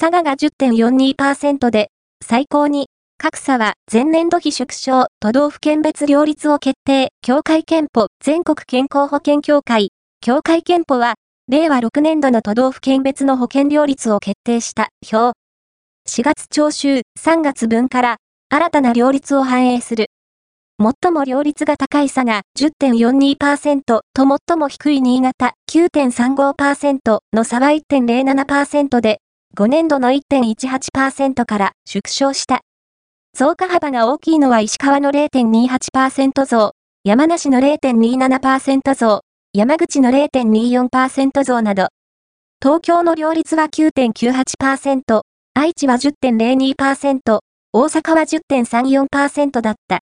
佐賀が10.42%で、最高に、格差は前年度比縮小、都道府県別両立を決定、協会憲法、全国健康保険協会、協会憲法は、令和6年度の都道府県別の保険料率を決定した表。4月徴収、3月分から新たな両立を反映する。最も両立が高い差が10.42%と最も低い新潟9.35%の差は1.07%で、5年度の1.18%から縮小した。増加幅が大きいのは石川の0.28%増、山梨の0.27%増、山口の0.24%増など。東京の両立は9.98%、愛知は10.02%、大阪は10.34%だった。